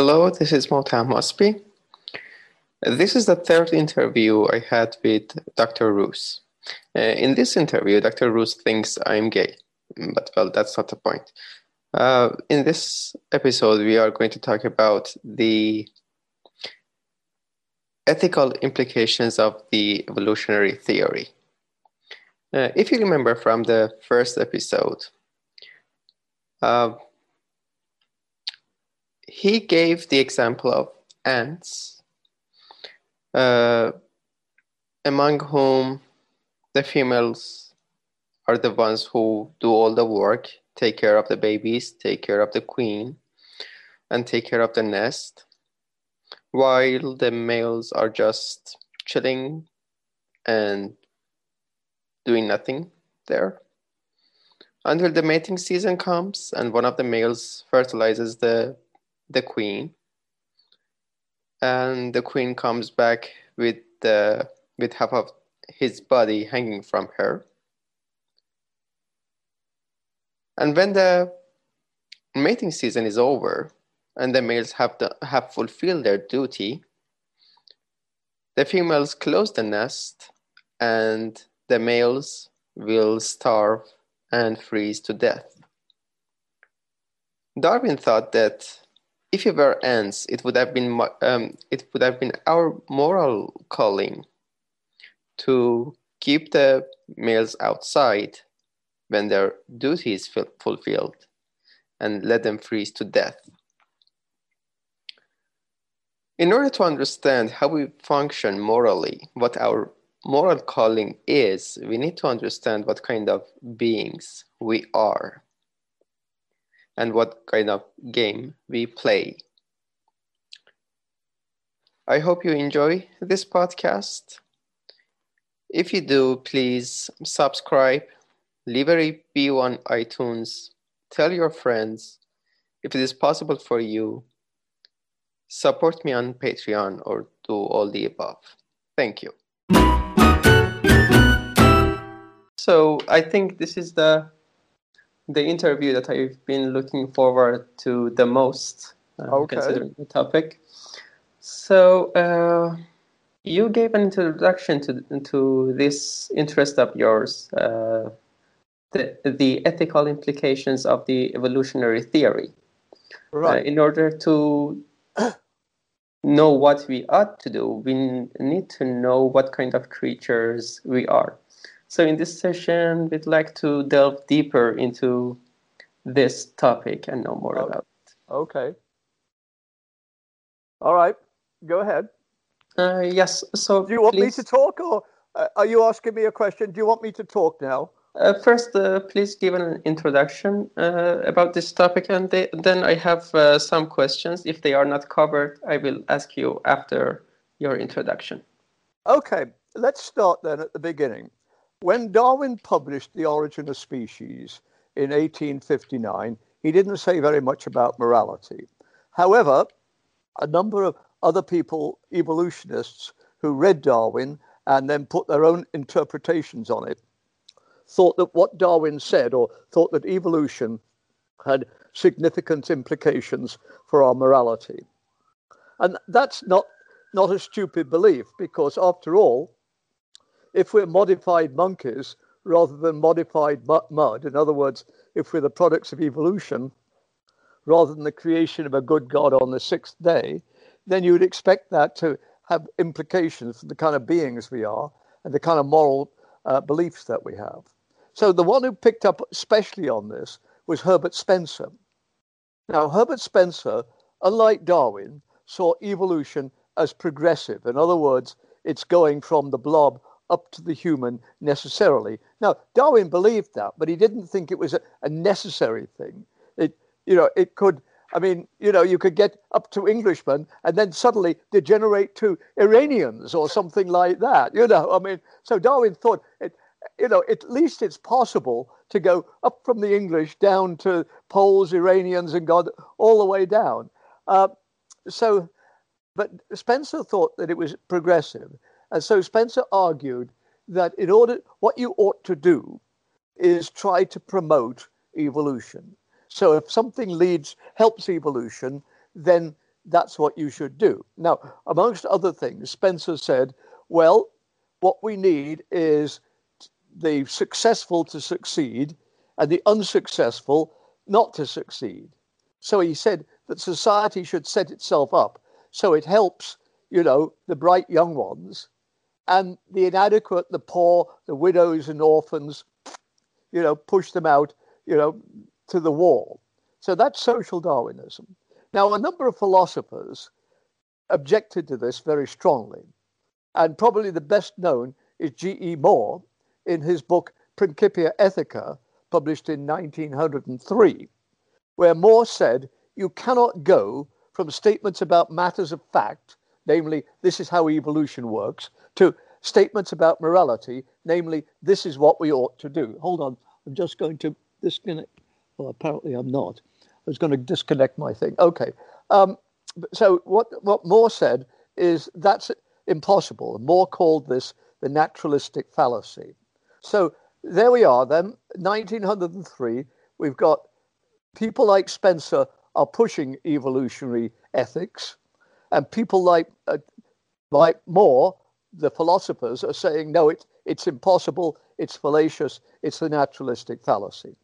Hello, this is Motam Mosby. This is the third interview I had with Dr. Ruse. Uh, in this interview, Dr. Ruse thinks I'm gay, but well, that's not the point. Uh, in this episode, we are going to talk about the ethical implications of the evolutionary theory. Uh, if you remember from the first episode, uh, he gave the example of ants, uh, among whom the females are the ones who do all the work, take care of the babies, take care of the queen, and take care of the nest, while the males are just chilling and doing nothing there. Until the mating season comes and one of the males fertilizes the the queen. And the queen comes back with the with half of his body hanging from her. And when the mating season is over and the males have to have fulfilled their duty the females close the nest and the males will starve and freeze to death. Darwin thought that if we were ants, it would have been um, it would have been our moral calling to keep the males outside when their duty is fulfilled and let them freeze to death. In order to understand how we function morally, what our moral calling is, we need to understand what kind of beings we are and what kind of game we play. I hope you enjoy this podcast. If you do, please subscribe, leave a review on iTunes, tell your friends. If it is possible for you, support me on Patreon or do all the above. Thank you. So I think this is the the interview that I've been looking forward to the most, uh, okay. considering the topic. So, uh, you gave an introduction to, to this interest of yours, uh, the, the ethical implications of the evolutionary theory. Uh, right. in order to know what we ought to do, we need to know what kind of creatures we are. So in this session, we'd like to delve deeper into this topic and know more about it. Okay. All right. Go ahead. Uh, yes. So do you want please... me to talk, or uh, are you asking me a question? Do you want me to talk now? Uh, first, uh, please give an introduction uh, about this topic, and they, then I have uh, some questions. If they are not covered, I will ask you after your introduction. Okay, let's start then at the beginning. When Darwin published The Origin of Species in 1859, he didn't say very much about morality. However, a number of other people, evolutionists, who read Darwin and then put their own interpretations on it, thought that what Darwin said, or thought that evolution had significant implications for our morality. And that's not, not a stupid belief, because after all, if we're modified monkeys rather than modified mud, in other words, if we're the products of evolution rather than the creation of a good God on the sixth day, then you would expect that to have implications for the kind of beings we are and the kind of moral uh, beliefs that we have. So the one who picked up especially on this was Herbert Spencer. Now, Herbert Spencer, unlike Darwin, saw evolution as progressive. In other words, it's going from the blob up to the human necessarily. Now, Darwin believed that, but he didn't think it was a, a, necessary thing. It, you know, it could, I mean, you know, you could get up to Englishmen and then suddenly degenerate to Iranians or something like that, you know. I mean, so Darwin thought, it, you know, at least it's possible to go up from the English down to Poles, Iranians, and God, all the way down. Uh, so, but Spencer thought that it was progressive. And so Spencer argued that in order, what you ought to do is try to promote evolution. So if something leads, helps evolution, then that's what you should do. Now, amongst other things, Spencer said, well, what we need is the successful to succeed and the unsuccessful not to succeed. So he said that society should set itself up so it helps, you know, the bright young ones and the inadequate, the poor, the widows and orphans, you know, push them out, you know, to the wall. So that's social Darwinism. Now, a number of philosophers objected to this very strongly. And probably the best known is G.E. Moore in his book Principia Ethica, published in 1903, where Moore said, You cannot go from statements about matters of fact, namely, this is how evolution works, to statements about morality, namely, this is what we ought to do. Hold on, I'm just going to disconnect. Well, apparently I'm not. I was going to disconnect my thing. Okay. Um, so what, what Moore said is that's impossible. Moore called this the naturalistic fallacy. So there we are then, 1903. We've got people like Spencer are pushing evolutionary ethics, and people like uh, like Moore, the philosophers, are saying no, it, it's impossible, it's fallacious, it's the naturalistic fallacy.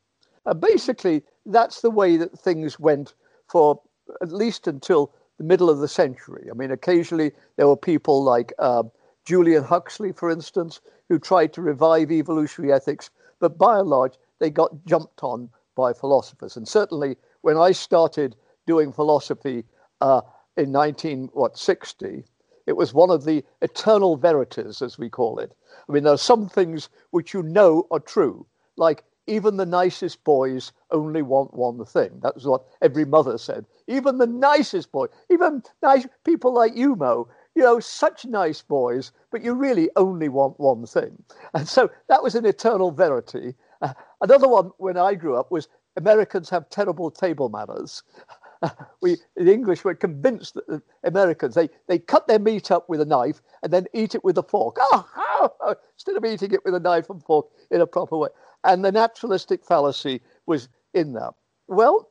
And basically, that's the way that things went for at least until the middle of the century. I mean, occasionally there were people like uh, Julian Huxley, for instance, who tried to revive evolutionary ethics, but by and large, they got jumped on by philosophers. And certainly, when I started doing philosophy uh, in 1960, it was one of the eternal verities, as we call it. I mean, there are some things which you know are true, like even the nicest boys only want one thing. That was what every mother said. Even the nicest boy, even nice people like you, Mo, you know, such nice boys, but you really only want one thing. And so that was an eternal verity. Uh, another one when I grew up was Americans have terrible table manners. we in English we're convinced that the Americans they, they cut their meat up with a knife and then eat it with a fork. Oh, oh, instead of eating it with a knife and fork in a proper way and the naturalistic fallacy was in that. Well,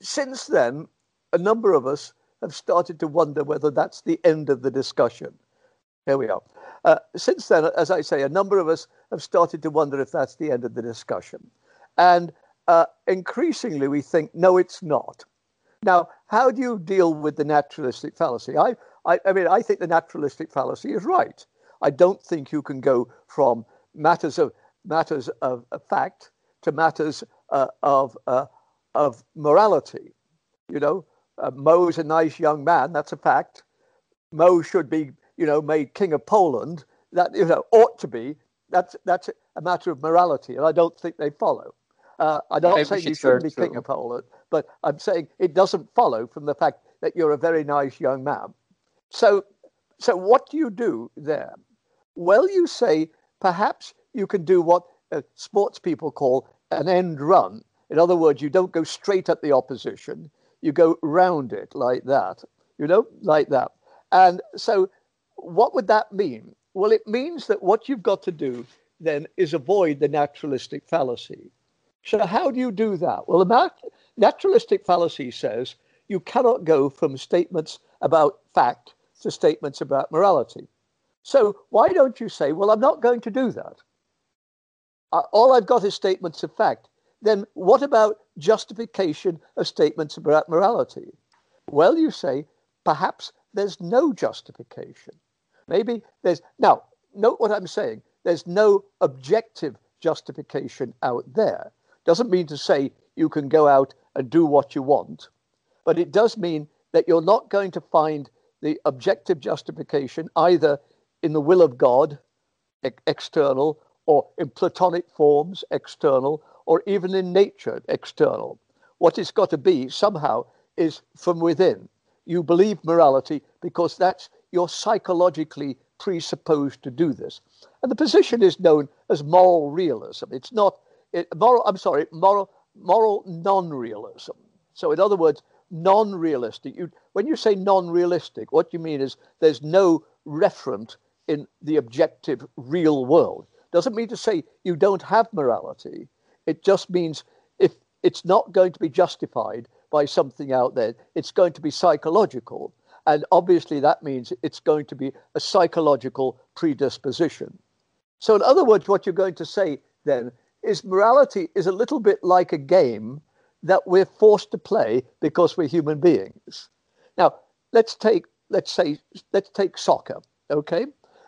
since then, a number of us have started to wonder whether that's the end of the discussion. Here we are. Uh, since then, as I say, a number of us have started to wonder if that's the end of the discussion. And uh, increasingly, we think, no, it's not. Now, how do you deal with the naturalistic fallacy? I, I, I mean, I think the naturalistic fallacy is right. I don't think you can go from matters of matters of, fact to matters uh, of, uh, of morality. You know, uh, Mo's a nice young man, that's a fact. Mo should be, you know, made king of Poland. That, you know, ought to be. That's, that's a matter of morality, and I don't think they follow. Uh, I'm not saying you shouldn't be king of Poland, but I'm saying it doesn't follow from the fact that you're a very nice young man. So, so what do you do there? Well, you say perhaps you can do what uh, sports people call an end run. In other words, you don't go straight at the opposition, you go round it like that, you know, like that. And so, what would that mean? Well, it means that what you've got to do then is avoid the naturalistic fallacy. So, how do you do that? Well, the naturalistic fallacy says you cannot go from statements about fact to statements about morality. So, why don't you say, well, I'm not going to do that? uh, all I've got is statements of fact. Then what about justification of statements about morality? Well, you say, perhaps there's no justification. Maybe there's. Now, note what I'm saying. There's no objective justification out there. Doesn't mean to say you can go out and do what you want, but it does mean that you're not going to find the objective justification either in the will of God, e- external, or in platonic forms, external, or even in nature, external. What it's got to be somehow is from within. You believe morality because that's you're psychologically presupposed to do this. And the position is known as moral realism. It's not it, moral, I'm sorry, moral, moral non-realism. So in other words, non-realistic. You, when you say non-realistic, what you mean is there's no referent in the objective real world doesn't mean to say you don't have morality. It just means if it's not going to be justified by something out there. It's going to be psychological. And obviously, that means it's going to be a psychological predisposition. So, in other words, what you're going to say then is morality is a little bit like a game that we're forced to play because we're human beings. Now, let's take let's say let's take soccer. Okay,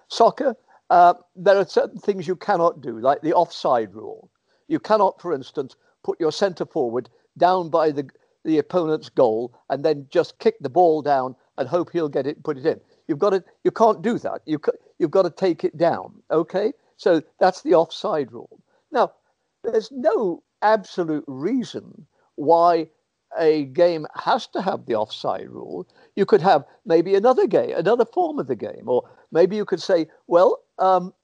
soccer. Uh, there are certain things you cannot do, like the offside rule. You cannot, for instance, put your centre forward down by the the opponent's goal and then just kick the ball down and hope he'll get it and put it in. You've got to you can't do that. You you've got to take it down. Okay, so that's the offside rule. Now, there's no absolute reason why a game has to have the offside rule. You could have maybe another game, another form of the game, or maybe you could say, well, um,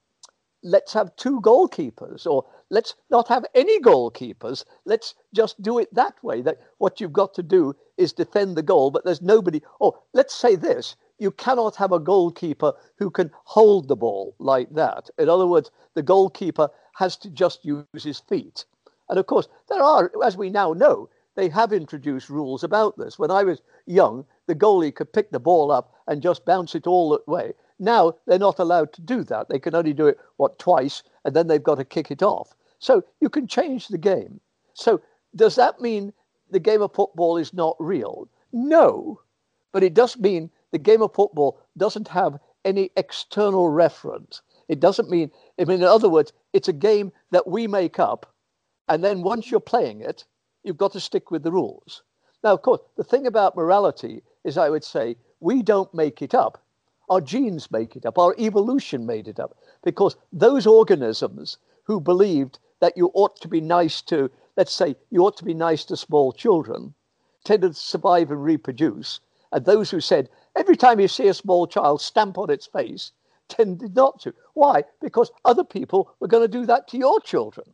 let's have two goalkeepers, or let's not have any goalkeepers. Let's just do it that way. That what you've got to do is defend the goal, but there's nobody. Or let's say this: you cannot have a goalkeeper who can hold the ball like that. In other words, the goalkeeper has to just use his feet. And of course, there are, as we now know, they have introduced rules about this. When I was young, the goalie could pick the ball up and just bounce it all the way. Now they're not allowed to do that. They can only do it, what, twice, and then they've got to kick it off. So you can change the game. So does that mean the game of football is not real? No, but it does mean the game of football doesn't have any external reference. It doesn't mean, I mean, in other words, it's a game that we make up. And then once you're playing it, you've got to stick with the rules. Now, of course, the thing about morality is, I would say, we don't make it up. Our genes make it up. Our evolution made it up. Because those organisms who believed that you ought to be nice to, let's say, you ought to be nice to small children, tended to survive and reproduce. And those who said, every time you see a small child stamp on its face, tended not to. Why? Because other people were going to do that to your children.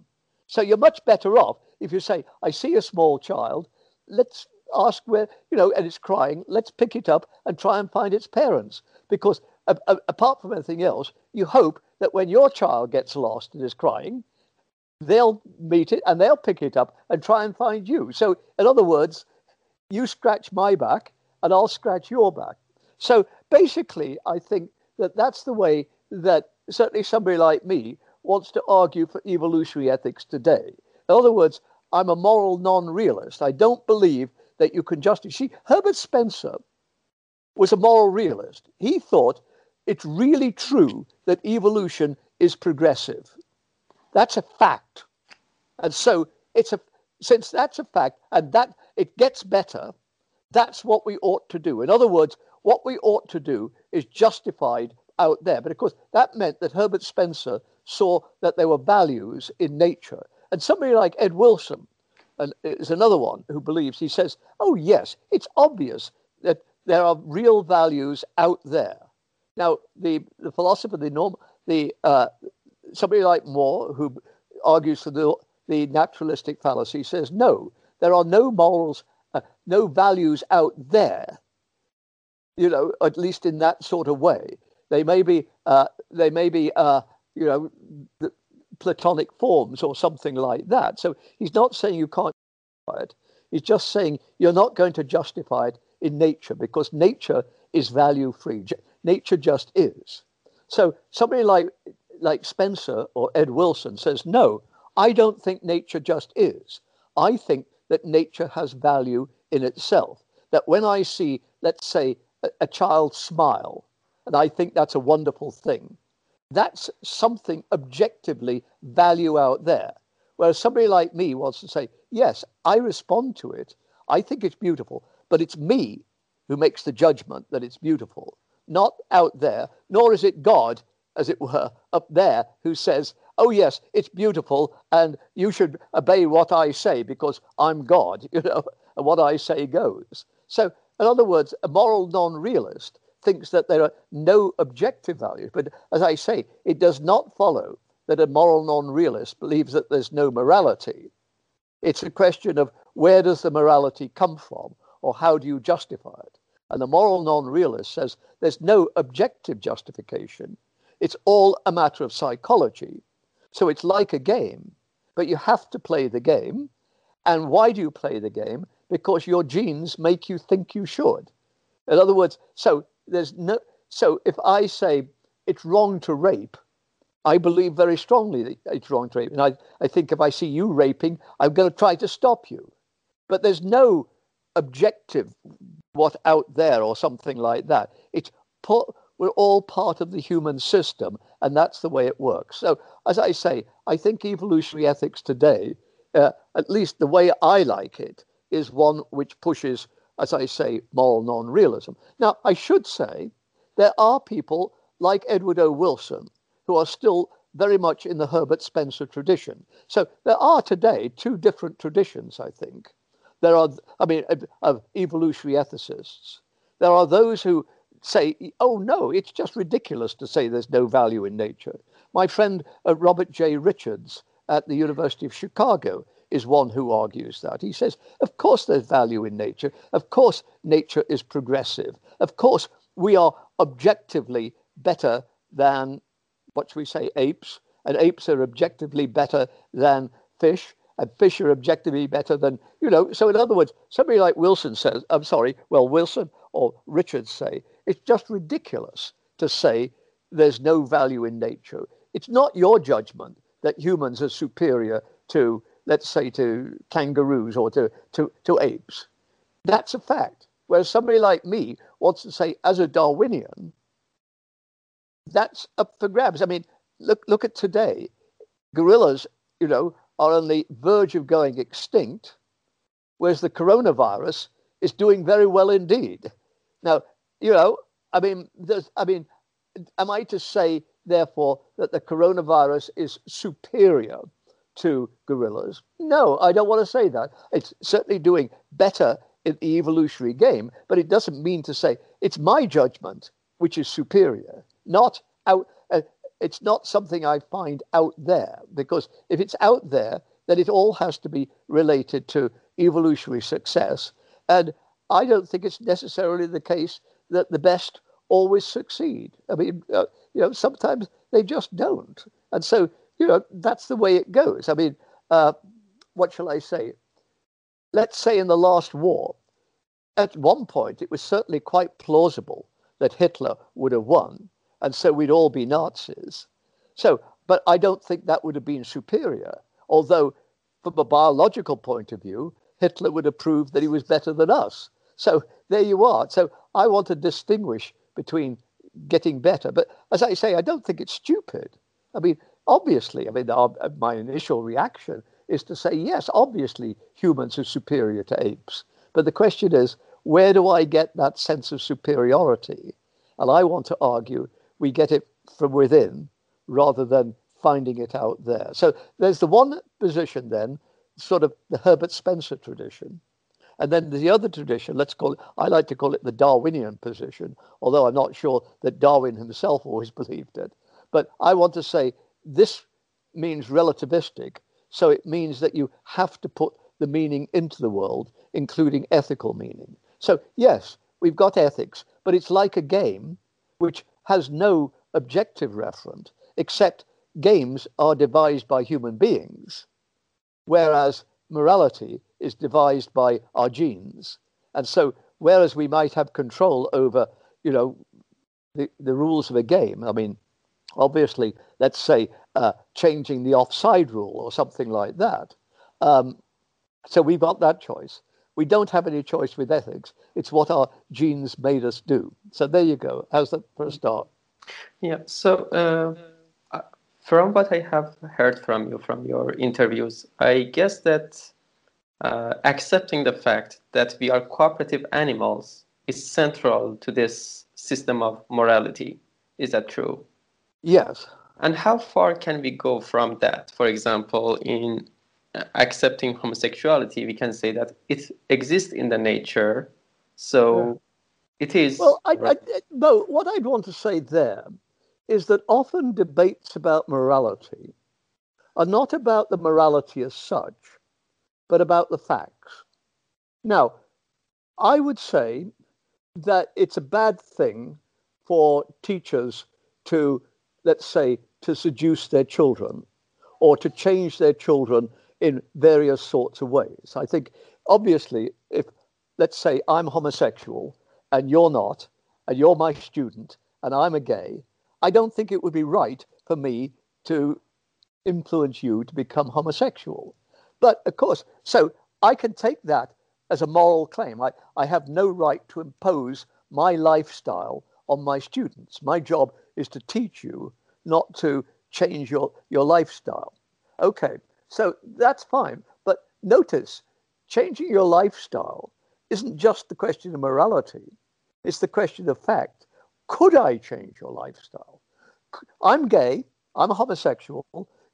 So you're much better off if you say, I see a small child, let's ask where, you know, and it's crying, let's pick it up and try and find its parents. Because a, a, apart from anything else, you hope that when your child gets lost and is crying, they'll meet it and they'll pick it up and try and find you. So, in other words, you scratch my back and I'll scratch your back. So, basically, I think that that's the way that certainly somebody like me wants to argue for evolutionary ethics today. In other words, I'm a moral non realist. I don't believe that you can just. See, Herbert Spencer was a moral realist. He thought it's really true that evolution is progressive. That's a fact. And so it's a since that's a fact and that it gets better, that's what we ought to do. In other words, what we ought to do is justified out there. But of course, that meant that Herbert Spencer saw that there were values in nature. And somebody like Ed Wilson and is another one who believes, he says, oh, yes, it's obvious that there are real values out there. Now, the, the philosopher, the norm, the uh, somebody like Moore, who argues for the, the naturalistic fallacy, says no, there are no morals, uh, no values out there. You know, at least in that sort of way, they may be, uh, they may be, uh, you know, the platonic forms or something like that. So he's not saying you can't justify it. He's just saying you're not going to justify it in nature because nature is value free. Nature just is. So somebody like like Spencer or Ed Wilson says, no, I don't think nature just is. I think that nature has value in itself. That when I see, let's say, a, a child smile, and I think that's a wonderful thing, that's something objectively value out there. Whereas somebody like me wants to say, yes, I respond to it. I think it's beautiful, but it's me who makes the judgment that it's beautiful, not out there, nor is it God as it were, up there who says, Oh, yes, it's beautiful, and you should obey what I say because I'm God, you know, and what I say goes. So, in other words, a moral non realist thinks that there are no objective values. But as I say, it does not follow that a moral non realist believes that there's no morality. It's a question of where does the morality come from, or how do you justify it? And the moral non realist says there's no objective justification. It's all a matter of psychology. So it's like a game, but you have to play the game. And why do you play the game? Because your genes make you think you should. In other words, so there's no so if I say it's wrong to rape, I believe very strongly that it's wrong to rape. And I, I think if I see you raping, I'm going to try to stop you. But there's no objective what out there or something like that. It's we're all part of the human system, and that's the way it works. So, as I say, I think evolutionary ethics today, uh, at least the way I like it, is one which pushes, as I say, moral non realism. Now, I should say there are people like Edward O. Wilson who are still very much in the Herbert Spencer tradition. So there are today two different traditions, I think. There are, I mean, of evolutionary ethicists. There are those who say, oh no, it's just ridiculous to say there's no value in nature. My friend uh, Robert J. Richards at the University of Chicago is one who argues that. He says, of course there's value in nature. Of course nature is progressive. Of course we are objectively better than, what should we say, apes. And apes are objectively better than fish and fish are objectively better than, you know. So, in other words, somebody like Wilson says, I'm sorry, well, Wilson or Richards say, it's just ridiculous to say there's no value in nature. It's not your judgment that humans are superior to, let's say, to kangaroos or to, to, to apes. That's a fact. Whereas somebody like me wants to say, as a Darwinian, that's up for grabs. I mean, look look at today. Gorillas, you know, are on the verge of going extinct, whereas the coronavirus is doing very well indeed. Now, you know, I mean, I mean, am I to say, therefore, that the coronavirus is superior to gorillas? No, I don't want to say that. It's certainly doing better in the evolutionary game, but it doesn't mean to say it's my judgment which is superior, not out. Uh, it's not something I find out there because if it's out there, then it all has to be related to evolutionary success. And I don't think it's necessarily the case that the best always succeed. I mean, uh, you know, sometimes they just don't. And so, you know, that's the way it goes. I mean, uh, what shall I say? Let's say in the last war, at one point, it was certainly quite plausible that Hitler would have won, and so we'd all be Nazis. So, but I don't think that would have been superior. Although, from a biological point of view, Hitler would have proved that he was better than us. So there you are. So I want to distinguish between getting better. But as I say, I don't think it's stupid. I mean, obviously, I mean, our, uh, my initial reaction is to say, yes, obviously humans are superior to apes. But the question is, where do I get that sense of superiority? And I want to argue we get it from within rather than finding it out there. So there's the one position then, sort of the Herbert Spencer tradition. And then the other tradition, let's call it, I like to call it the Darwinian position, although I'm not sure that Darwin himself always believed it. But I want to say this means relativistic. So it means that you have to put the meaning into the world, including ethical meaning. So, yes, we've got ethics, but it's like a game which has no objective referent, except games are devised by human beings, whereas morality is devised by our genes. And so, whereas we might have control over, you know, the, the rules of a game, I mean, obviously, let's say uh, changing the offside rule or something like that. Um, so we've got that choice. We don't have any choice with ethics. It's what our genes made us do. So there you go. How's that for a start? Yeah. So uh, from what I have heard from you, from your interviews, I guess that uh, accepting the fact that we are cooperative animals is central to this system of morality. Is that true? Yes. And how far can we go from that? For example, in uh, accepting homosexuality, we can say that it exists in the nature, so yeah. it is. Well, I, I, no, what I'd want to say there is that often debates about morality are not about the morality as such, but about the facts. Now, I would say that it's a bad thing for teachers to, let's say, to seduce their children or to change their children in various sorts of ways. I think, obviously, if let's say I'm homosexual and you're not, and you're my student and I'm a gay, I don't think it would be right for me to influence you to become homosexual. But of course, so I can take that as a moral claim. I, I have no right to impose my lifestyle on my students. My job is to teach you, not to change your, your lifestyle. Okay, so that's fine. But notice, changing your lifestyle isn't just the question of morality, it's the question of fact. Could I change your lifestyle? I'm gay, I'm a homosexual,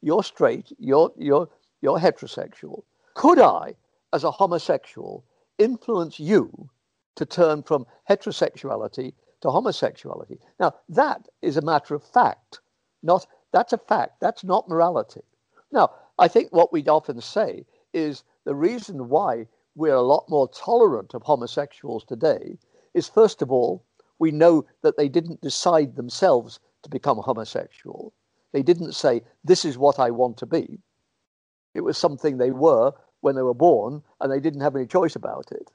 you're straight, you're, you're, you're heterosexual. Could I, as a homosexual, influence you to turn from heterosexuality to homosexuality? Now, that is a matter of fact, not that's a fact, that's not morality. Now, I think what we'd often say is the reason why we're a lot more tolerant of homosexuals today is first of all, we know that they didn't decide themselves to become homosexual. They didn't say, This is what I want to be. It was something they were when they were born, and they didn't have any choice about it.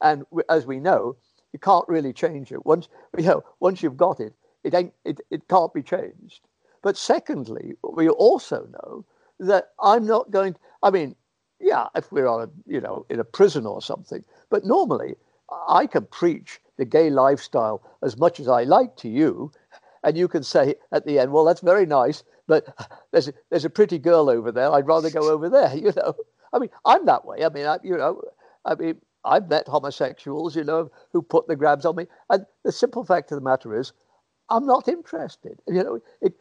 And as we know, you can't really change it. Once, you know, once you've got it, it, ain't, it, it can't be changed. But secondly, we also know that I'm not going to, I mean, yeah, if we're on a, you know, in a prison or something, but normally I can preach the gay lifestyle as much as I like to you, and you can say at the end, well, that's very nice, but there's a, there's a pretty girl over there. I'd rather go over there. You know, I mean, I'm that way. I mean, I, you know, I mean, I've met homosexuals, you know, who put the grabs on me, and the simple fact of the matter is, I'm not interested. You know, it,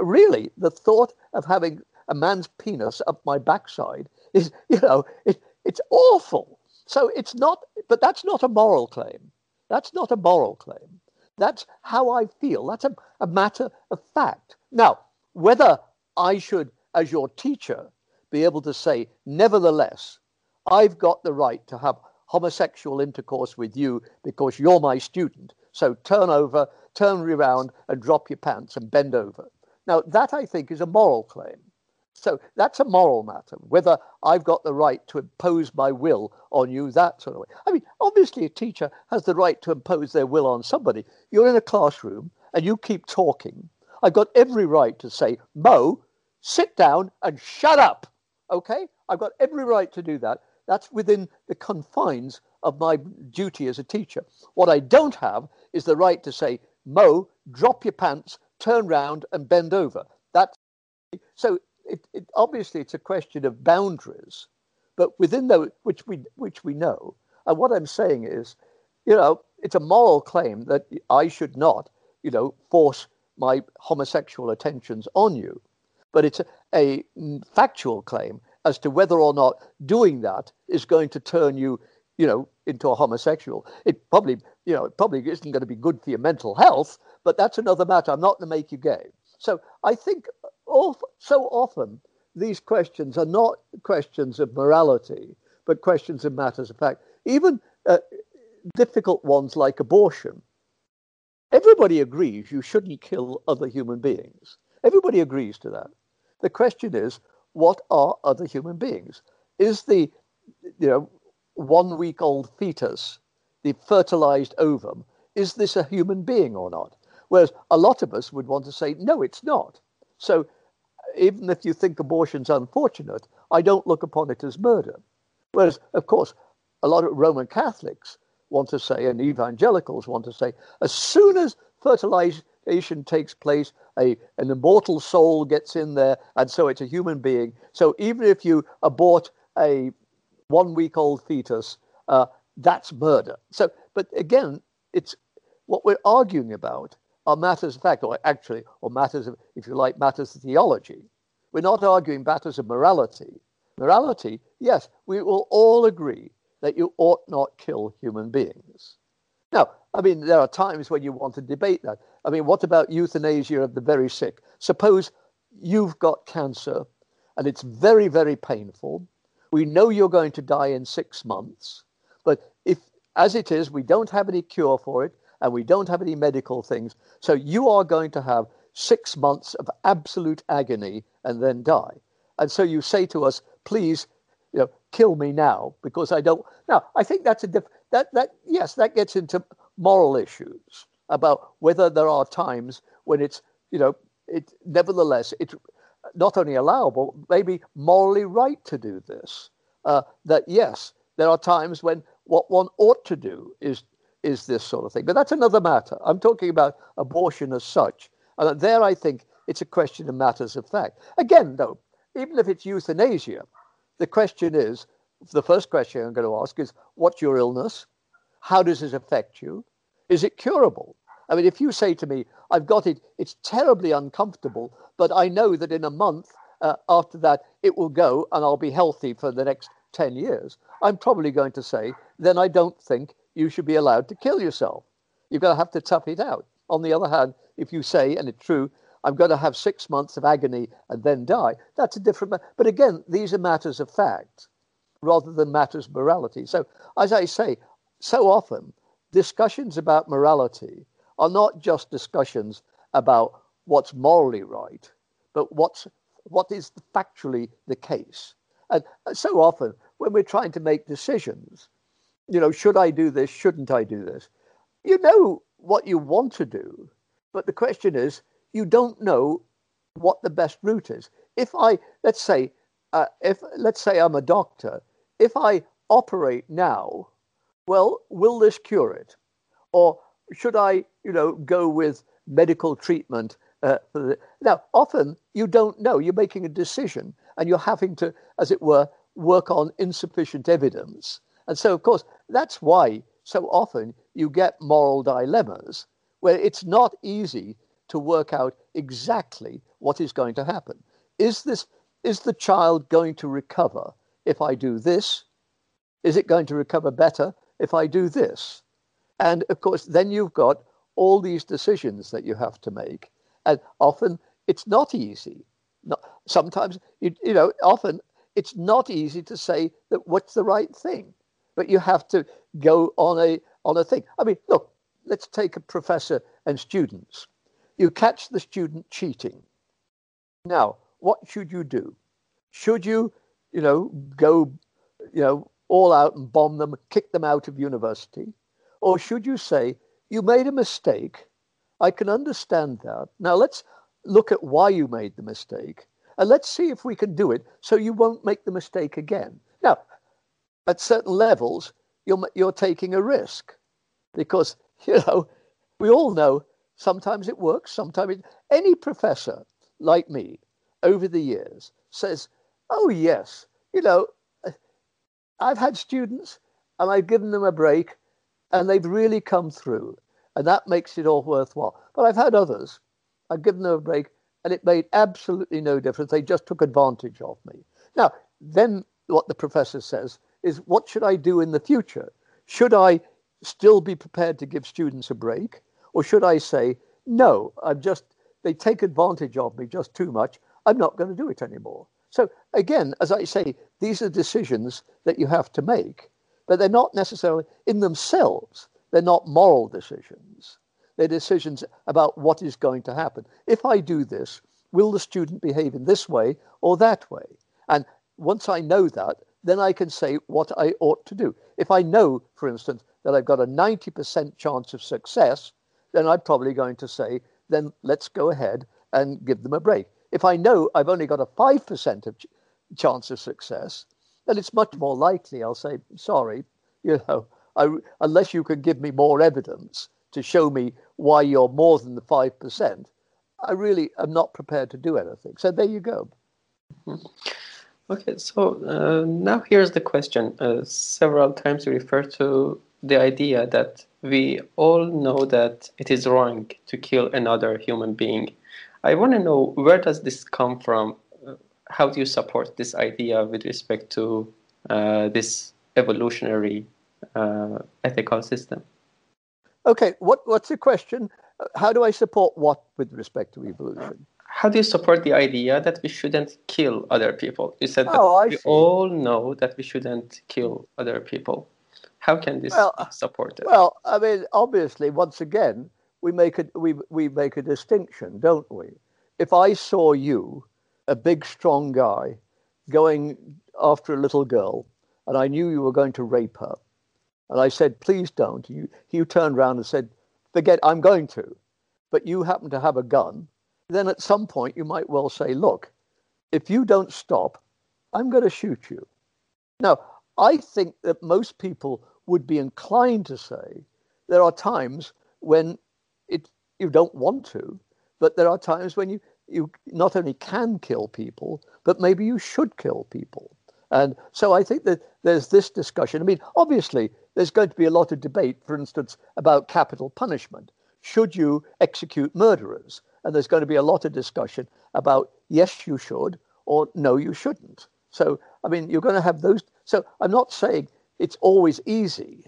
really the thought of having a man's penis up my backside is, you know, it, it's awful. So it's not, but that's not a moral claim. That's not a moral claim. That's how I feel. That's a, a matter of fact. Now, whether I should, as your teacher, be able to say, nevertheless, I've got the right to have homosexual intercourse with you because you're my student. So turn over, turn around and drop your pants and bend over. Now, that I think is a moral claim. So that's a moral matter, whether I've got the right to impose my will on you, that sort of way. I mean, obviously, a teacher has the right to impose their will on somebody. You're in a classroom and you keep talking. I've got every right to say, Mo, sit down and shut up. Okay? I've got every right to do that. That's within the confines of my duty as a teacher. What I don't have is the right to say, Mo, drop your pants, turn round and bend over. That's so it, it, obviously it's a question of boundaries, but within those which we which we know. And what I'm saying is, you know, it's a moral claim that I should not, you know, force my homosexual attentions on you, but it's a, a factual claim as to whether or not doing that is going to turn you, you know, into a homosexual. It probably, you know, it probably isn't going to be good for your mental health, but that's another matter. I'm not going to make you gay. So I think so often these questions are not questions of morality, but questions of matters of fact. Even uh, difficult ones like abortion. Everybody agrees you shouldn't kill other human beings. Everybody agrees to that. The question is, what are other human beings? Is the you know one week old fetus, the fertilized ovum, is this a human being or not? Whereas a lot of us would want to say, no, it's not. So even if you think abortion's unfortunate, I don't look upon it as murder. Whereas, of course, a lot of Roman Catholics want to say, and evangelicals want to say, as soon as fertilization takes place, a, an immortal soul gets in there, and so it's a human being. So even if you abort a one week old fetus, uh, that's murder. So, but again, it's what we're arguing about are matters of fact, or actually, or matters of, if you like, matters of theology. We're not arguing matters of morality. Morality, yes, we will all agree that you ought not kill human beings. Now, I mean, there are times when you want to debate that. I mean, what about euthanasia of the very sick? Suppose you've got cancer and it's very, very painful. We know you're going to die in six months, but if, as it is, we don't have any cure for it, and we don't have any medical things. So you are going to have six months of absolute agony and then die. And so you say to us, please you know, kill me now because I don't. Now, I think that's a diff, that that yes, that gets into moral issues about whether there are times when it's you know it nevertheless it's not only allowable, maybe morally right to do this. Uh, that yes, there are times when what one ought to do is is this sort of thing. But that's another matter. I'm talking about abortion as such. And there I think it's a question of matters of fact. Again, though, even if it's euthanasia, the question is the first question I'm going to ask is what's your illness? How does it affect you? Is it curable? I mean, if you say to me, I've got it, it's terribly uncomfortable, but I know that in a month uh, after that it will go and I'll be healthy for the next 10 years, I'm probably going to say, then I don't think you should be allowed to kill yourself. You're going to have to tough it out. On the other hand, if you say, and it's true, I'm going to have six months of agony and then die, that's a different matter. But again, these are matters of fact rather than matters of morality. So, as I say, so often discussions about morality are not just discussions about what's morally right, but what's what is factually the case. And so often, when we're trying to make decisions, you know, should I do this? Shouldn't I do this? You know what you want to do, but the question is, you don't know what the best route is. If I, let's say, uh, if let's say I'm a doctor, if I operate now, well, will this cure it, or should I, you know, go with medical treatment? Uh, now, often you don't know. You're making a decision, and you're having to, as it were, work on insufficient evidence. And so, of course, that's why so often you get moral dilemmas where it's not easy to work out exactly what is going to happen. Is this is the child going to recover if I do this? Is it going to recover better if I do this? And of course, then you've got all these decisions that you have to make. And often it's not easy. Not, sometimes, you, you know, often it's not easy to say that what's the right thing but you have to go on a on a thing. I mean, look, let's take a professor and students. You catch the student cheating. Now, what should you do? Should you, you know, go, you know, all out and bomb them, kick them out of university? Or should you say, you made a mistake? I can understand that. Now let's look at why you made the mistake and let's see if we can do it so you won't make the mistake again. Now, at certain levels, you're, you're taking a risk because, you know, we all know sometimes it works, sometimes it, any professor like me over the years says, oh, yes, you know, uh, I've had students and I've given them a break and they've really come through and that makes it all worthwhile. But I've had others, I've given them a break and it made absolutely no difference. They just took advantage of me. Now, then what the professor says is what should I do in the future? Should I still be prepared to give students a break? Or should I say, no, I'm just, they take advantage of me just too much. I'm not going to do it anymore. So again, as I say, these are decisions that you have to make, but they're not necessarily in themselves, they're not moral decisions. They're decisions about what is going to happen. If I do this, will the student behave in this way or that way? And once I know that, then I can say what I ought to do. If I know, for instance, that I've got a 90% chance of success, then I'm probably going to say, then let's go ahead and give them a break. If I know I've only got a 5% of ch- chance of success, then it's much more likely I'll say, sorry, you know, I, unless you can give me more evidence to show me why you're more than the 5%, I really am not prepared to do anything. So there you go. Mm-hmm. Okay, so uh, now here's the question. Uh, several times you refer to the idea that we all know that it is wrong to kill another human being. I want to know where does this come from? Uh, how do you support this idea with respect to uh, this evolutionary uh, ethical system? Okay, what, what's the question? How do I support what with respect to evolution? How do you support the idea that we shouldn't kill other people? You said that oh, we see. all know that we shouldn't kill other people. How can this well, be supported? Well, I mean, obviously, once again, we make a we we make a distinction, don't we? If I saw you, a big, strong guy, going after a little girl and I knew you were going to rape her, and I said, please don't, you, you turned around and said, forget, I'm going to, but you happen to have a gun, then at some point you might well say, look, if you don't stop, I'm going to shoot you. Now, I think that most people would be inclined to say there are times when it, you don't want to, but there are times when you, you not only can kill people, but maybe you should kill people. And so I think that there's this discussion. I mean, obviously, there's going to be a lot of debate, for instance, about capital punishment. Should you execute murderers? And there's going to be a lot of discussion about yes, you should, or no, you shouldn't. So, I mean, you're going to have those. So, I'm not saying it's always easy,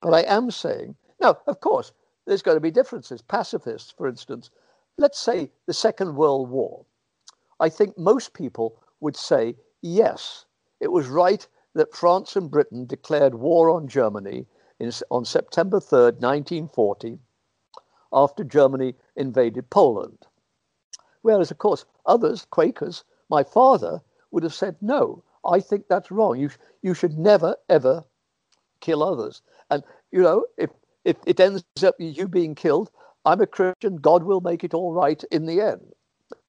but I am saying, now, of course, there's going to be differences. Pacifists, for instance, let's say the Second World War. I think most people would say, yes, it was right that France and Britain declared war on Germany in, on September 3rd, 1940, after Germany invaded Poland. Whereas, of course, others, Quakers, my father, would have said, no, I think that's wrong. You, you should never, ever kill others. And, you know, if, if it ends up you being killed, I'm a Christian, God will make it all right in the end.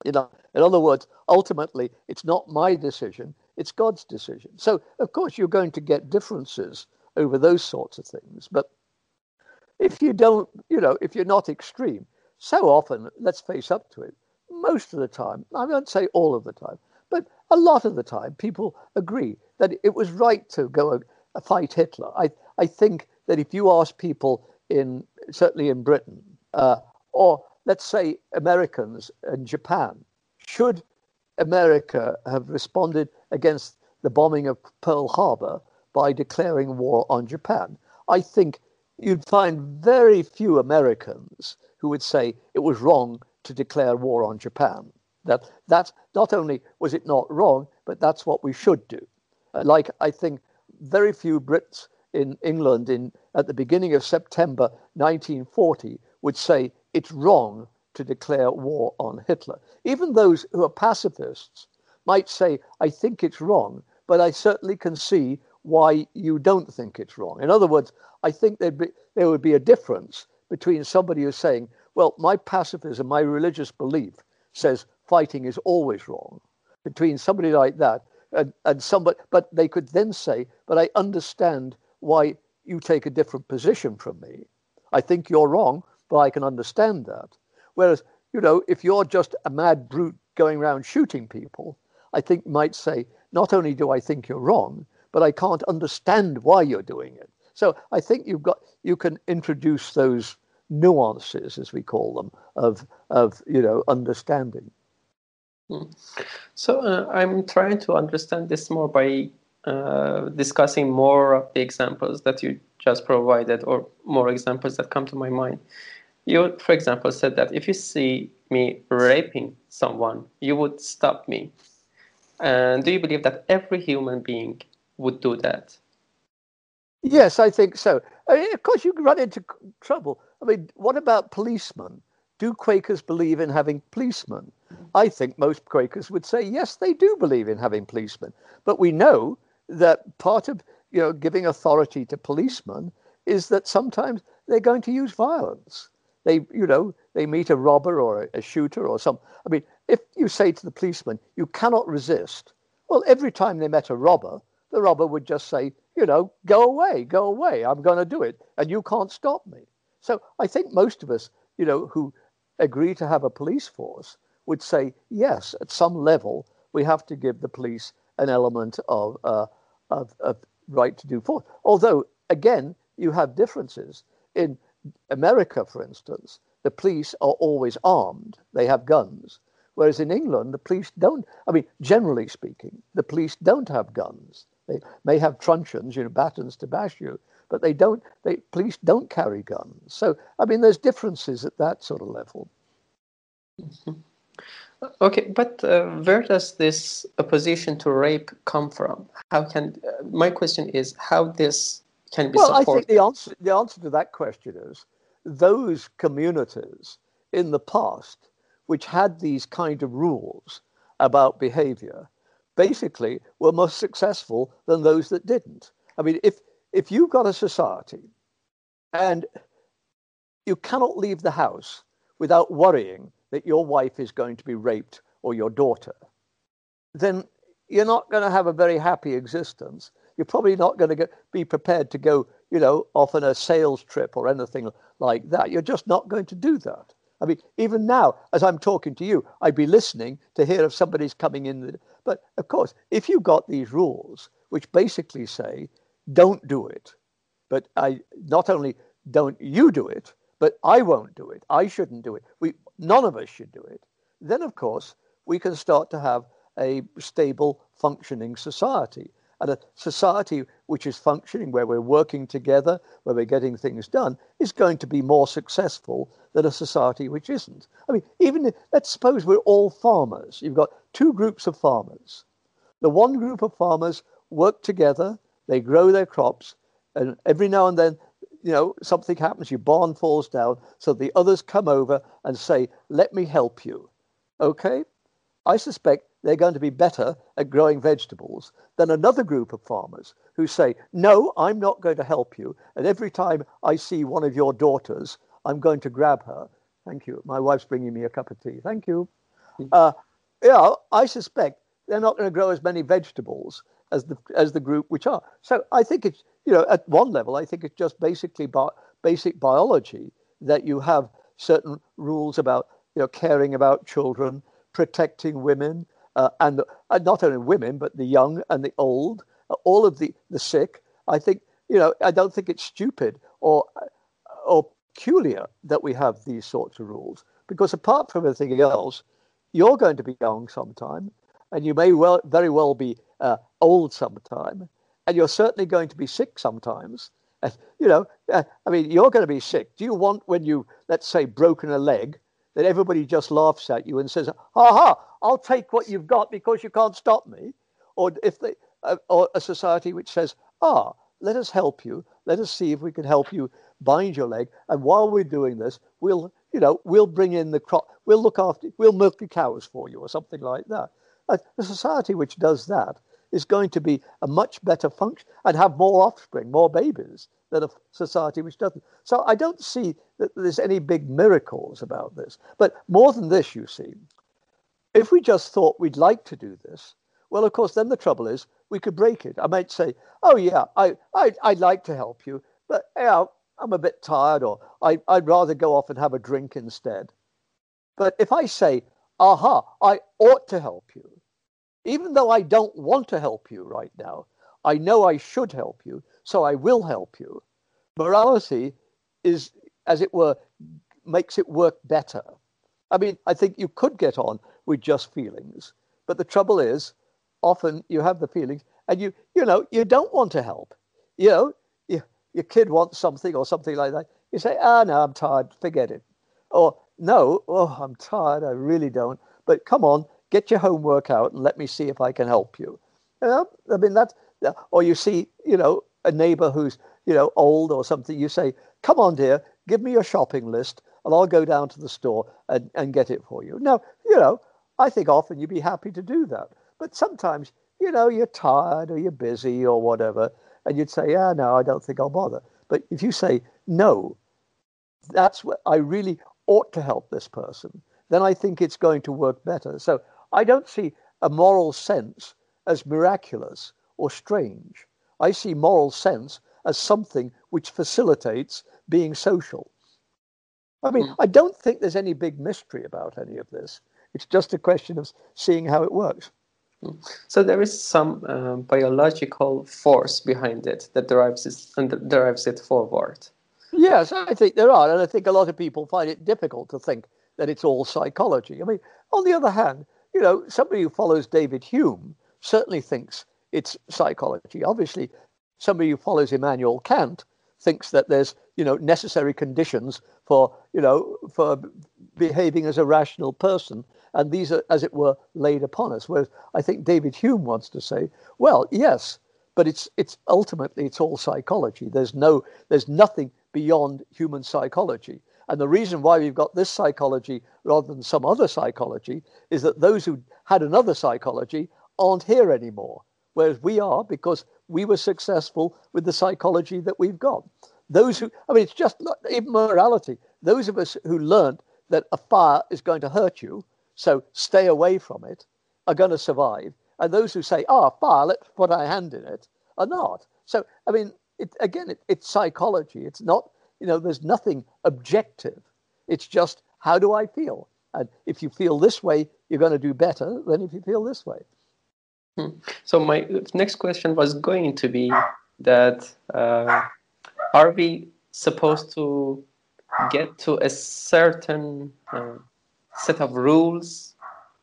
You know, in other words, ultimately, it's not my decision, it's God's decision. So, of course, you're going to get differences over those sorts of things. But if you don't, you know, if you're not extreme, so often, let's face up to it, most of the time, I won't say all of the time, but a lot of the time, people agree that it was right to go and fight Hitler. I, I think that if you ask people in, certainly in Britain, uh, or let's say Americans and Japan, should America have responded against the bombing of Pearl Harbor by declaring war on Japan. I think you'd find very few Americans who would say it was wrong to declare war on Japan. That that not only was it not wrong, but that's what we should do. Uh, like I think very few Brits in England in at the beginning of September 1940 would say it's wrong to declare war on Hitler. Even those who are pacifists might say, I think it's wrong, but I certainly can see why you don't think it's wrong. In other words, I think be, there would be a difference between somebody who's saying, well, my pacifism, my religious belief says fighting is always wrong, between somebody like that and, and somebody, but they could then say, but I understand why you take a different position from me. I think you're wrong, but I can understand that. Whereas, you know, if you're just a mad brute going around shooting people, I think might say, not only do I think you're wrong, but I can't understand why you're doing it. So I think you've got you can introduce those nuances, as we call them, of of you know understanding. Hmm. So uh, I'm trying to understand this more by uh, discussing more of the examples that you just provided, or more examples that come to my mind. You, for example, said that if you see me raping someone, you would stop me. And do you believe that every human being would do that? Yes, I think so. I mean, of course, you run into trouble. I mean, what about policemen? Do Quakers believe in having policemen? I think most Quakers would say yes, they do believe in having policemen. But we know that part of you know giving authority to policemen is that sometimes they're going to use violence. They, you know, they meet a robber or a, shooter or some. I mean, if you say to the policeman, you cannot resist, well, every time they met a robber, the robber would just say, you know, go away, go away, I'm going to do it, and you can't stop me. So I think most of us, you know, who agree to have a police force would say, yes, at some level, we have to give the police an element of, uh, of, of right to do force. Although, again, you have differences. In America, for instance, the police are always armed, they have guns. Whereas in England, the police don't, I mean, generally speaking, the police don't have guns. They may have truncheons, you know, batons to bash you, but they don't, they, police don't carry guns. So, I mean, there's differences at that sort of level. Mm-hmm. Okay, but uh, where does this opposition to rape come from? How can, uh, my question is how this can be well, supported? I think the answer, the answer to that question is those communities in the past which had these kind of rules about behavior basically were more successful than those that didn't. I mean, if if you've got a society and you cannot leave the house without worrying that your wife is going to be raped or your daughter, then you're not going to have a very happy existence. You're probably not going to be prepared to go, you know, off on a sales trip or anything like that. You're just not going to do that. I mean, even now, as I'm talking to you, I'd be listening to hear if somebody's coming in. But of course, if you've got these rules, which basically say, don't do it, but I not only don't you do it, but I won't do it. I shouldn't do it. We none of us should do it. Then, of course, we can start to have a stable, functioning society. And a society which is functioning, where we're working together, where we're getting things done, is going to be more successful than a society which isn't. I mean, even if, let's suppose we're all farmers. You've got two groups of farmers. The one group of farmers work together, they grow their crops, and every now and then, you know, something happens, your barn falls down, so the others come over and say, Let me help you. Okay? I suspect they're going to be better at growing vegetables than another group of farmers who say, No, I'm not going to help you. And every time I see one of your daughters, I'm going to grab her. Thank you. My wife's bringing me a cup of tea. Thank you. Hmm. Uh, yeah, I suspect they're not going to grow as many vegetables as the as the group which are. So I think it's you know at one level I think it's just basically bi- basic biology that you have certain rules about you know caring about children, protecting women, uh, and uh, not only women, but the young and the old, uh, all of the, the sick. I think, you know, I don't think it's stupid or, or peculiar that we have these sorts of rules because apart from everything else, you're going to be young sometime and you may well, very well be uh, old sometime and you're certainly going to be sick sometimes. And, you know, uh, I mean, you're going to be sick. Do you want when you, let's say, broken a leg, that everybody just laughs at you and says, "Ha ha! I'll take what you've got because you can't stop me," or if they, uh, or a society which says, "Ah, let us help you. Let us see if we can help you bind your leg, and while we're doing this, we'll, you know, we'll bring in the crop, we'll look after, we'll milk the cows for you, or something like that." A, a society which does that is going to be a much better function and have more offspring, more babies than a society which doesn't. So I don't see that there's any big miracles about this. But more than this, you see, if we just thought we'd like to do this, well, of course, then the trouble is we could break it. I might say, oh, yeah, I, I, I'd like to help you, but yeah, I'm a bit tired, or I, I'd rather go off and have a drink instead. But if I say, aha, I ought to help you, even though I don't want to help you right now, I know I should help you, so I will help you. Morality is, as it were, makes it work better. I mean, I think you could get on with just feelings, but the trouble is, often you have the feelings and you, you know, you don't want to help. You know, you, your kid wants something or something like that. You say, ah, oh, no, I'm tired, forget it. Or, no, oh, I'm tired, I really don't. But come on, get your homework out and let me see if I can help you. you know? I mean, that, or you see, you know, a neighbor who's, you know, old or something, you say, come on, dear, give me your shopping list and I'll go down to the store and, and get it for you. Now, you know, I think often you'd be happy to do that. But sometimes, you know, you're tired or you're busy or whatever, and you'd say, yeah, no, I don't think I'll bother. But if you say, no, that's what I really ought to help this person, then I think it's going to work better. So I don't see a moral sense as miraculous or strange. I see moral sense as something which facilitates being social. I mean, mm. I don't think there's any big mystery about any of this. It's just a question of seeing how it works. Hmm. So there is some um, biological force behind it that drives it and that drives it forward. Yes, I think there are, and I think a lot of people find it difficult to think that it's all psychology. I mean, on the other hand, you know, somebody who follows David Hume certainly thinks it's psychology. Obviously, somebody who follows Immanuel Kant thinks that there's you know necessary conditions for you know for behaving as a rational person and these are as it were laid upon us. Whereas i think david hume wants to say well yes but it's it's ultimately it's all psychology. There's no there's nothing beyond human psychology. And the reason why we've got this psychology rather than some other psychology is that those who had another psychology aren't here anymore, whereas we are because we were successful with the psychology that we've got. Those who, I mean, it's just not even morality. Those of us who learned that a fire is going to hurt you, so stay away from it, are going to survive. And those who say, oh, fire, let's put our hand in it, are not. So, I mean, it, again, it, it's psychology. It's not, you know, there's nothing objective. It's just, how do I feel? And if you feel this way, you're going to do better than if you feel this way. Hmm. So my next question was going to be that uh, are we supposed to get to a certain uh, set of rules,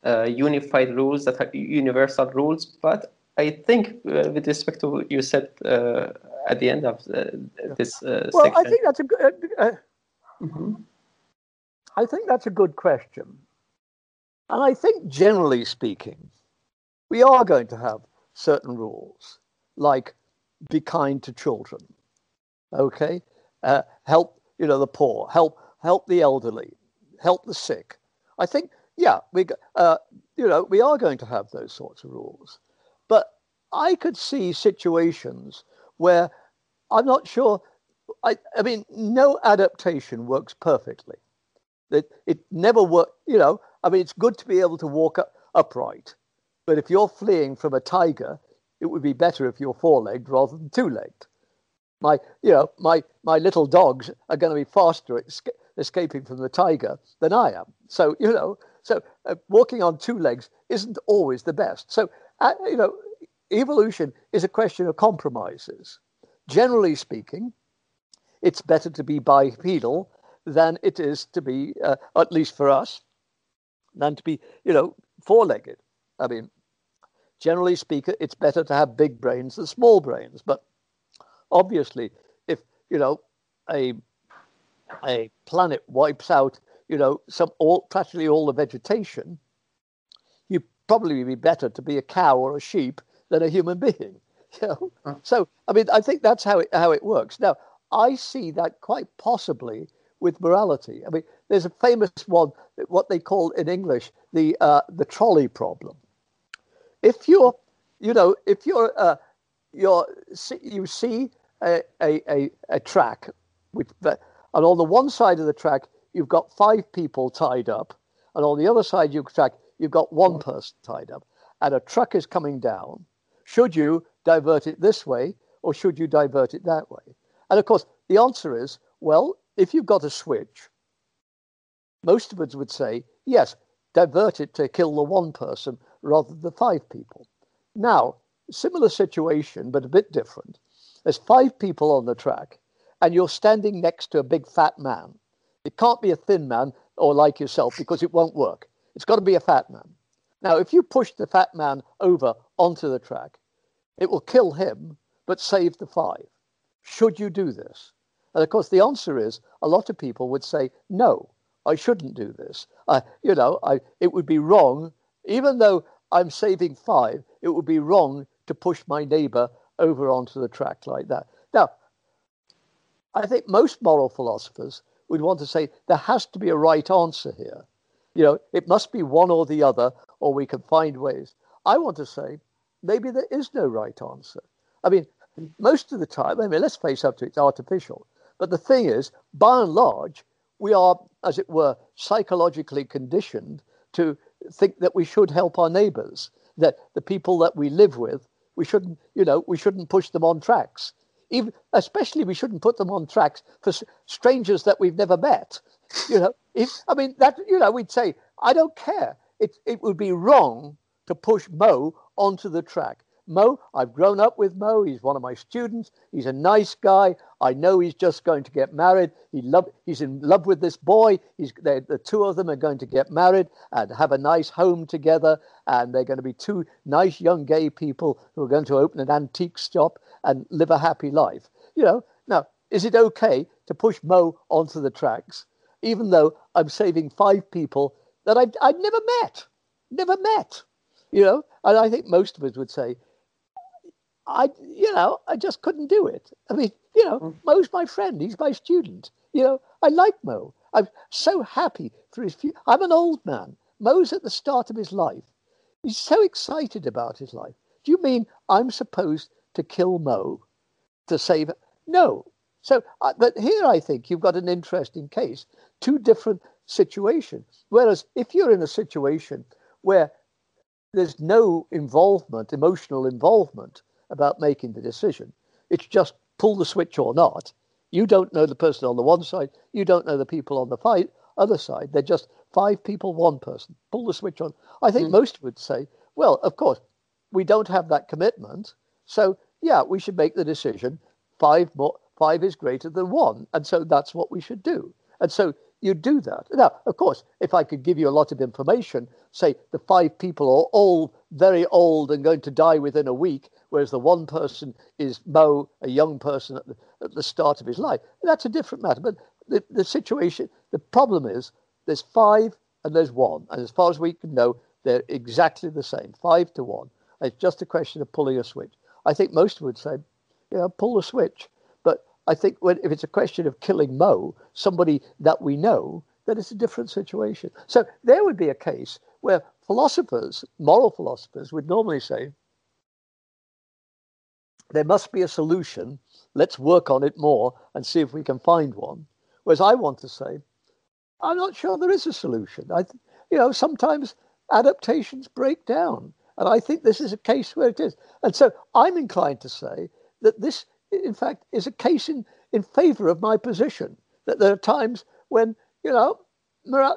uh, unified rules that are universal rules? But I think, uh, with respect to what you said uh, at the end of uh, this well, section, I think that's a good. Mm-hmm. I think that's a good question. And I think, generally speaking, we are going to have certain rules, like be kind to children, okay? Uh, help, you know, the poor, help, help the elderly, help the sick. I think, yeah, we, uh, you know, we are going to have those sorts of rules. But I could see situations where I'm not sure. I, I mean, no adaptation works perfectly. It, it never worked, you know. I mean, it's good to be able to walk up, upright, but if you're fleeing from a tiger, it would be better if you're four-legged rather than two-legged. My, you know, my my little dogs are going to be faster at esca- escaping from the tiger than I am. So you know, so uh, walking on two legs isn't always the best. So uh, you know, evolution is a question of compromises. Generally speaking, it's better to be bipedal than it is to be, uh, at least for us, than to be, you know, four-legged. I mean, generally speaking, it's better to have big brains than small brains. But obviously, if you know a a planet wipes out, you know, some all practically all the vegetation, you probably be better to be a cow or a sheep than a human being. You know? Oh. So I mean, I think that's how it how it works. Now, I see that quite possibly with morality. I mean, there's a famous one, what they call in English the uh, the trolley problem. If you're, you know, if you're uh, you're you see a, a, a, track with and on the one side of the track you've got five people tied up, and on the other side the track you've got one person tied up, and a truck is coming down. Should you divert it this way or should you divert it that way? And of course, the answer is well, if you've got a switch, most of us would say, yes, divert it to kill the one person rather than the five people. Now, similar situation, but a bit different. There's five people on the track, and you're standing next to a big fat man. It can't be a thin man or like yourself because it won't work. It's got to be a fat man. Now, if you push the fat man over onto the track, it will kill him but save the five. Should you do this? And of course, the answer is a lot of people would say, no, I shouldn't do this. I, you know, I, it would be wrong, even though I'm saving five, it would be wrong to push my neighbor over onto the track like that. Now, I think most moral philosophers would want to say there has to be a right answer here. You know, it must be one or the other, or we can find ways. I want to say maybe there is no right answer. I mean, most of the time, I mean, let's face up to it, it's artificial. But the thing is, by and large, we are, as it were, psychologically conditioned to think that we should help our neighbors, that the people that we live with, we shouldn't, you know, we shouldn't push them on tracks. Even, especially, we shouldn't put them on tracks for strangers that we've never met. You know, if I mean that, you know, we'd say, I don't care. It it would be wrong to push Mo onto the track. Mo, I've grown up with Mo. He's one of my students. He's a nice guy. I know he's just going to get married. He love, he's in love with this boy. He's, the two of them are going to get married and have a nice home together. And they're going to be two nice young gay people who are going to open an antique shop and live a happy life. You know, now, is it okay to push Mo onto the tracks, even though I'm saving five people that I'd, I'd never met? Never met. You know, and I think most of us would say, I, you know, I just couldn't do it. I mean, you know, mm. Mo's my friend. He's my student. You know, I like Mo. I'm so happy for his future. I'm an old man. Mo's at the start of his life. He's so excited about his life. Do you mean I'm supposed to kill Mo to save? No. So, uh, but here I think you've got an interesting case, two different situations. Whereas if you're in a situation where there's no involvement, emotional involvement about making the decision, it's just pull the switch or not. You don't know the person on the one side, you don't know the people on the fight, other side. They're just five people, one person. Pull the switch on. I think mm. most would say, well, of course, we don't have that commitment. So, yeah, we should make the decision. Five more, five is greater than one. And so that's what we should do. And so you do that. Now, of course, if I could give you a lot of information, say the five people are all very old and going to die within a week, whereas the one person is Mo, a young person at the, at the start of his life, that's a different matter. But the, the situation, the problem is there's five and there's one. And as far as we can know, they're exactly the same, five to one. It's just a question of pulling a switch. I think most would say, you know, pull the switch. But I think when, if it's a question of killing Mo, somebody that we know, then it's a different situation. So there would be a case where philosophers, moral philosophers, would normally say, there must be a solution. Let's work on it more and see if we can find one. Whereas I want to say, I'm not sure there is a solution. I, you know, sometimes adaptations break down. And I think this is a case where it is. And so I'm inclined to say that this, in fact, is a case in, in favor of my position. That there are times when, you know, moral,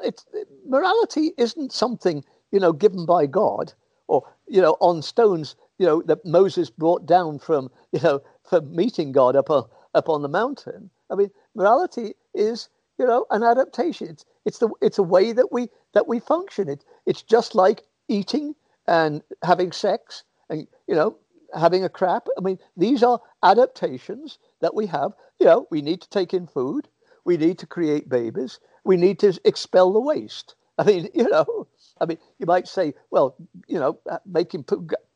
morality isn't something, you know, given by God or, you know, on stones, you know, that Moses brought down from, you know, from meeting God up, on, up on the mountain. I mean, morality is, you know, an adaptation. It's, it's, the, it's a way that we, that we function. It, it's just like eating and having sex and you know having a crap. I mean, these are adaptations that we have. You know, we need to take in food. We need to create babies. We need to expel the waste. I mean, you know, I mean, you might say, well, you know, uh, making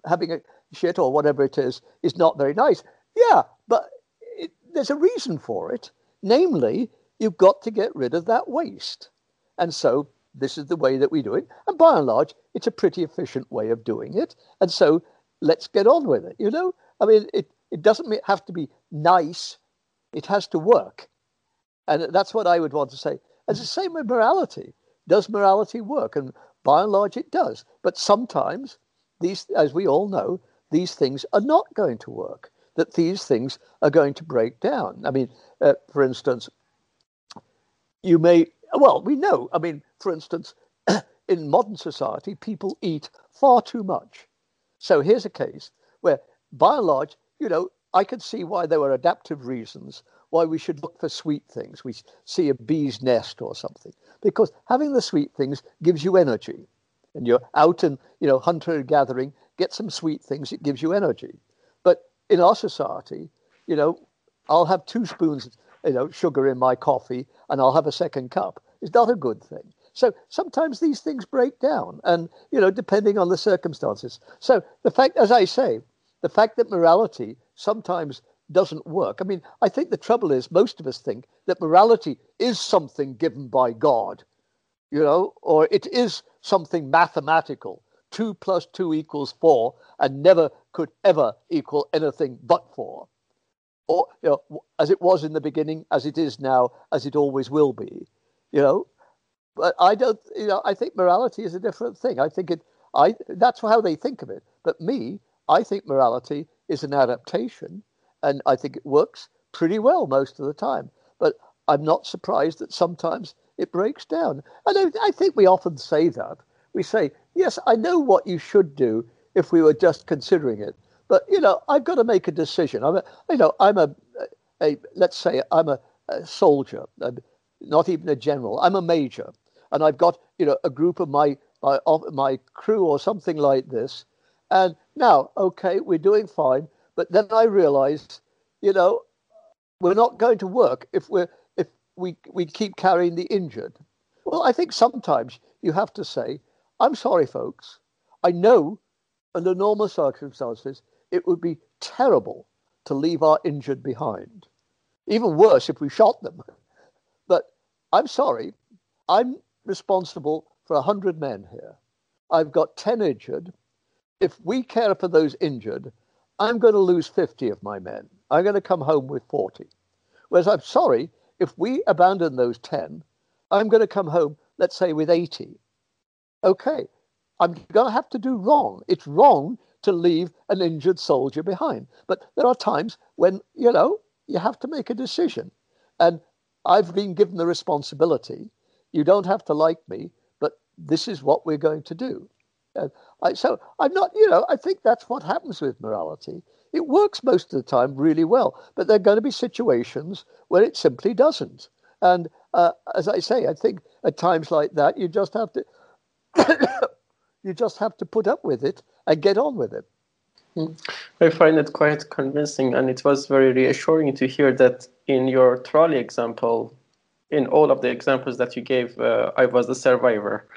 having a shit or whatever it is is not very nice. Yeah, but it, there's a reason for it. Namely, you've got to get rid of that waste. And so this is the way that we do it. And by and large, it's a pretty efficient way of doing it. And so let's get on with it. You know, I mean, it, it doesn't have to be nice, it has to work. And that's what I would want to say. It's the same with morality. Does morality work? And by and large, it does. But sometimes, these, as we all know, these things are not going to work, that these things are going to break down. I mean, uh, for instance, you may well, we know. I mean, for instance, in modern society, people eat far too much. So here's a case where, by and large, you know, I could see why there were adaptive reasons why we should look for sweet things. We see a bee's nest or something because having the sweet things gives you energy. And you're out and you know hunter gathering, get some sweet things. It gives you energy. But in our society, you know, I'll have two spoons you know, sugar in my coffee and I'll have a second cup is not a good thing. So sometimes these things break down and, you know, depending on the circumstances. So the fact, as I say, the fact that morality sometimes doesn't work. I mean, I think the trouble is most of us think that morality is something given by God, you know, or it is something mathematical. Two plus two equals four and never could ever equal anything but four or you know, as it was in the beginning, as it is now, as it always will be. You know, but I don't. You know, I think morality is a different thing. I think it. I that's how they think of it. But me, I think morality is an adaptation, and I think it works pretty well most of the time. But I'm not surprised that sometimes it breaks down. And I, I think we often say that. We say, yes, I know what you should do if we were just considering it. But you know, I've got to make a decision. I'm a, you know, I'm a, a let's say I'm a, a soldier, I'm not even a general. I'm a major, and I've got you know a group of my my of my crew or something like this. And now, okay, we're doing fine. But then I realized, you know, we're not going to work if we're we we keep carrying the injured. Well, I think sometimes you have to say, I'm sorry, folks. I know under normal circumstances it would be terrible to leave our injured behind. Even worse if we shot them. But I'm sorry, I'm responsible for a hundred men here. I've got 10 injured. If we care for those injured, I'm going to lose 50 of my men. I'm going to come home with 40. Whereas I'm sorry, if we abandon those 10, I'm going to come home, let's say, with 80. Okay, I'm going to have to do wrong. It's wrong to leave an injured soldier behind. But there are times when, you know, you have to make a decision. And I've been given the responsibility. You don't have to like me, but this is what we're going to do. Uh, I, so I'm not, you know, I think that's what happens with morality. It works most of the time really well, but there are going to be situations where it simply doesn't. And uh, as I say, I think at times like that, you just have to, you just have to put up with it and get on with it. Hmm. I find it quite convincing, and it was very reassuring to hear that in your trolley example, in all of the examples that you gave, uh, I was the survivor.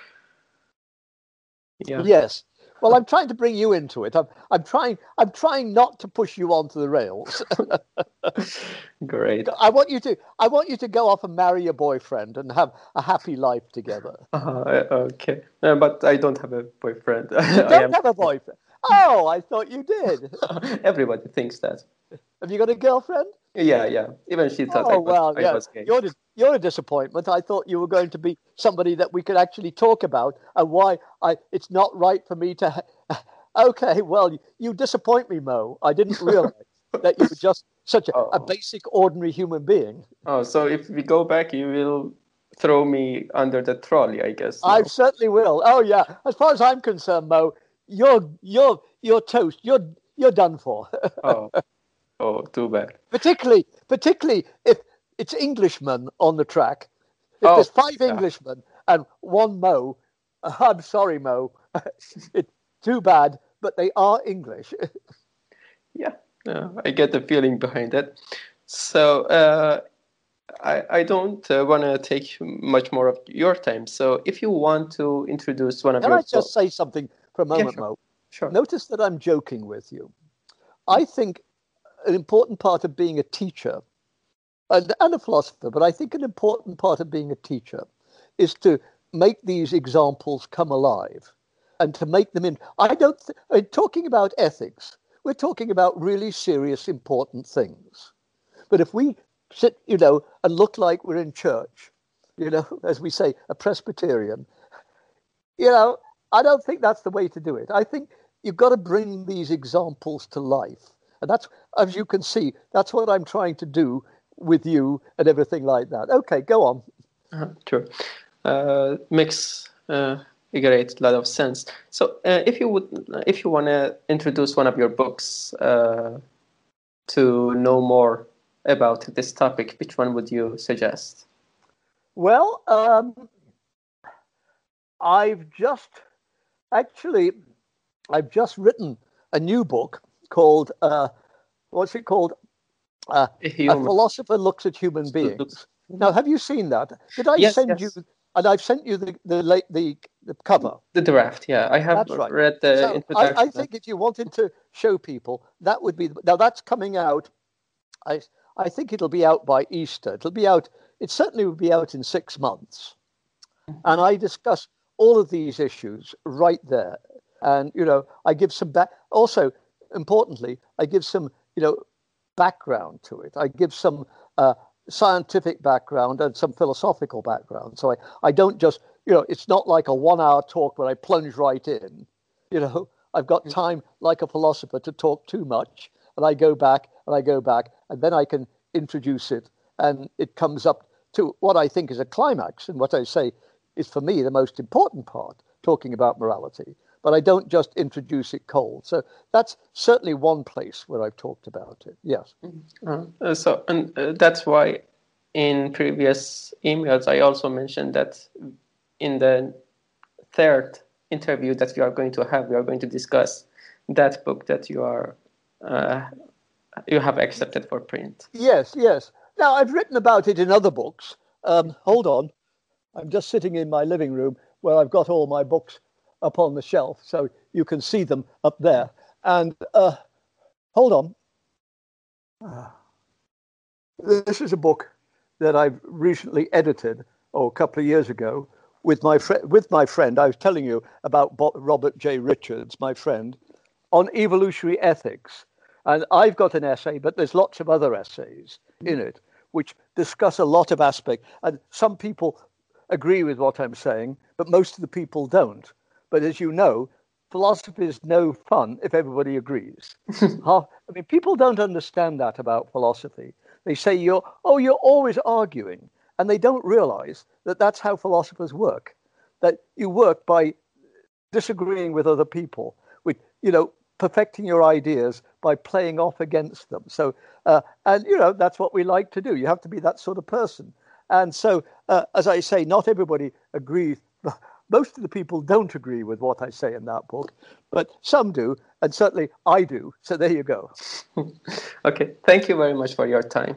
Yeah. Yes. Well, I'm trying to bring you into it. I'm, I'm trying. I'm trying not to push you onto the rails. Great. I want you to. I want you to go off and marry your boyfriend and have a happy life together. Uh, okay, uh, but I don't have a boyfriend. You don't am... have a boyfriend. Oh, I thought you did. Everybody thinks that. Have you got a girlfriend? Yeah, yeah. Even she thought oh, I was, well, I yeah. was gay. You're, you're a disappointment. I thought you were going to be somebody that we could actually talk about and why I it's not right for me to. Ha- okay, well, you disappoint me, Mo. I didn't realize that you were just such a, oh. a basic, ordinary human being. Oh, so if we go back, you will throw me under the trolley, I guess. I certainly will. Oh yeah. As far as I'm concerned, Mo, you're you're you're toast. You're you're done for. oh. Oh, too bad. Particularly, particularly if it's Englishmen on the track. If oh, there's five yeah. Englishmen and one Mo, I'm sorry, Mo. it's too bad, but they are English. yeah, I get the feeling behind that. So uh, I, I don't uh, want to take much more of your time. So if you want to introduce one of Can your... I just say something for a moment, yeah, sure. Mo? Sure. Notice that I'm joking with you. I think an important part of being a teacher and, and a philosopher, but I think an important part of being a teacher is to make these examples come alive and to make them in. I don't, th- I mean, talking about ethics, we're talking about really serious, important things. But if we sit, you know, and look like we're in church, you know, as we say, a Presbyterian, you know, I don't think that's the way to do it. I think you've got to bring these examples to life. And that's, as you can see, that's what I'm trying to do with you and everything like that. Okay, go on. Uh, sure. Uh, makes uh, a great lot of sense. So, uh, if you would, if you want to introduce one of your books uh, to know more about this topic, which one would you suggest? Well, um, I've just actually, I've just written a new book called uh, what's it called? Uh, a, philosopher looks at human beings. Now, have you seen that? Did I yes, send yes. you? And I've sent you the the the, the cover. The draft, yeah, I have right. read the so introduction. I, I think if you wanted to show people, that would be now. That's coming out. I I think it'll be out by Easter. It'll be out. It certainly will be out in six months, mm-hmm. and I discuss all of these issues right there. And you know, I give some back. Also, importantly, I give some, you know, background to it. I give some uh, scientific background and some philosophical background. So I, I don't just, you know, it's not like a one hour talk where I plunge right in. You know, I've got mm. time like a philosopher to talk too much. And I go back and I go back and then I can introduce it and it comes up to what I think is a climax and what I say is for me the most important part, talking about morality but I don't just introduce it cold. So that's certainly one place where I've talked about it. Yes. Mm-hmm. Uh, so, and uh, that's why in previous emails I also mentioned that in the third interview that we are going to have, we are going to discuss that book that you are uh, you have accepted for print. Yes, yes. Now I've written about it in other books. Um, hold on, I'm just sitting in my living room where I've got all my books up on the shelf, so you can see them up there. And uh, hold on. Ah. This is a book that I've recently edited, oh, a couple of years ago, with my friend. With my friend, I was telling you about Robert J. Richards, my friend, on evolutionary ethics, and I've got an essay, but there's lots of other essays in it which discuss a lot of aspects. And some people agree with what I'm saying, but most of the people don't. But as you know, philosophy is no fun if everybody agrees. I mean, people don't understand that about philosophy. They say you're, oh, you're always arguing. And they don't realize that that's how philosophers work, that you work by disagreeing with other people, with, you know, perfecting your ideas by playing off against them. So, uh, and, you know, that's what we like to do. You have to be that sort of person. And so, uh, as I say, not everybody agrees. Most of the people don't agree with what I say in that book, but some do, and certainly I do. So there you go. okay. Thank you very much for your time.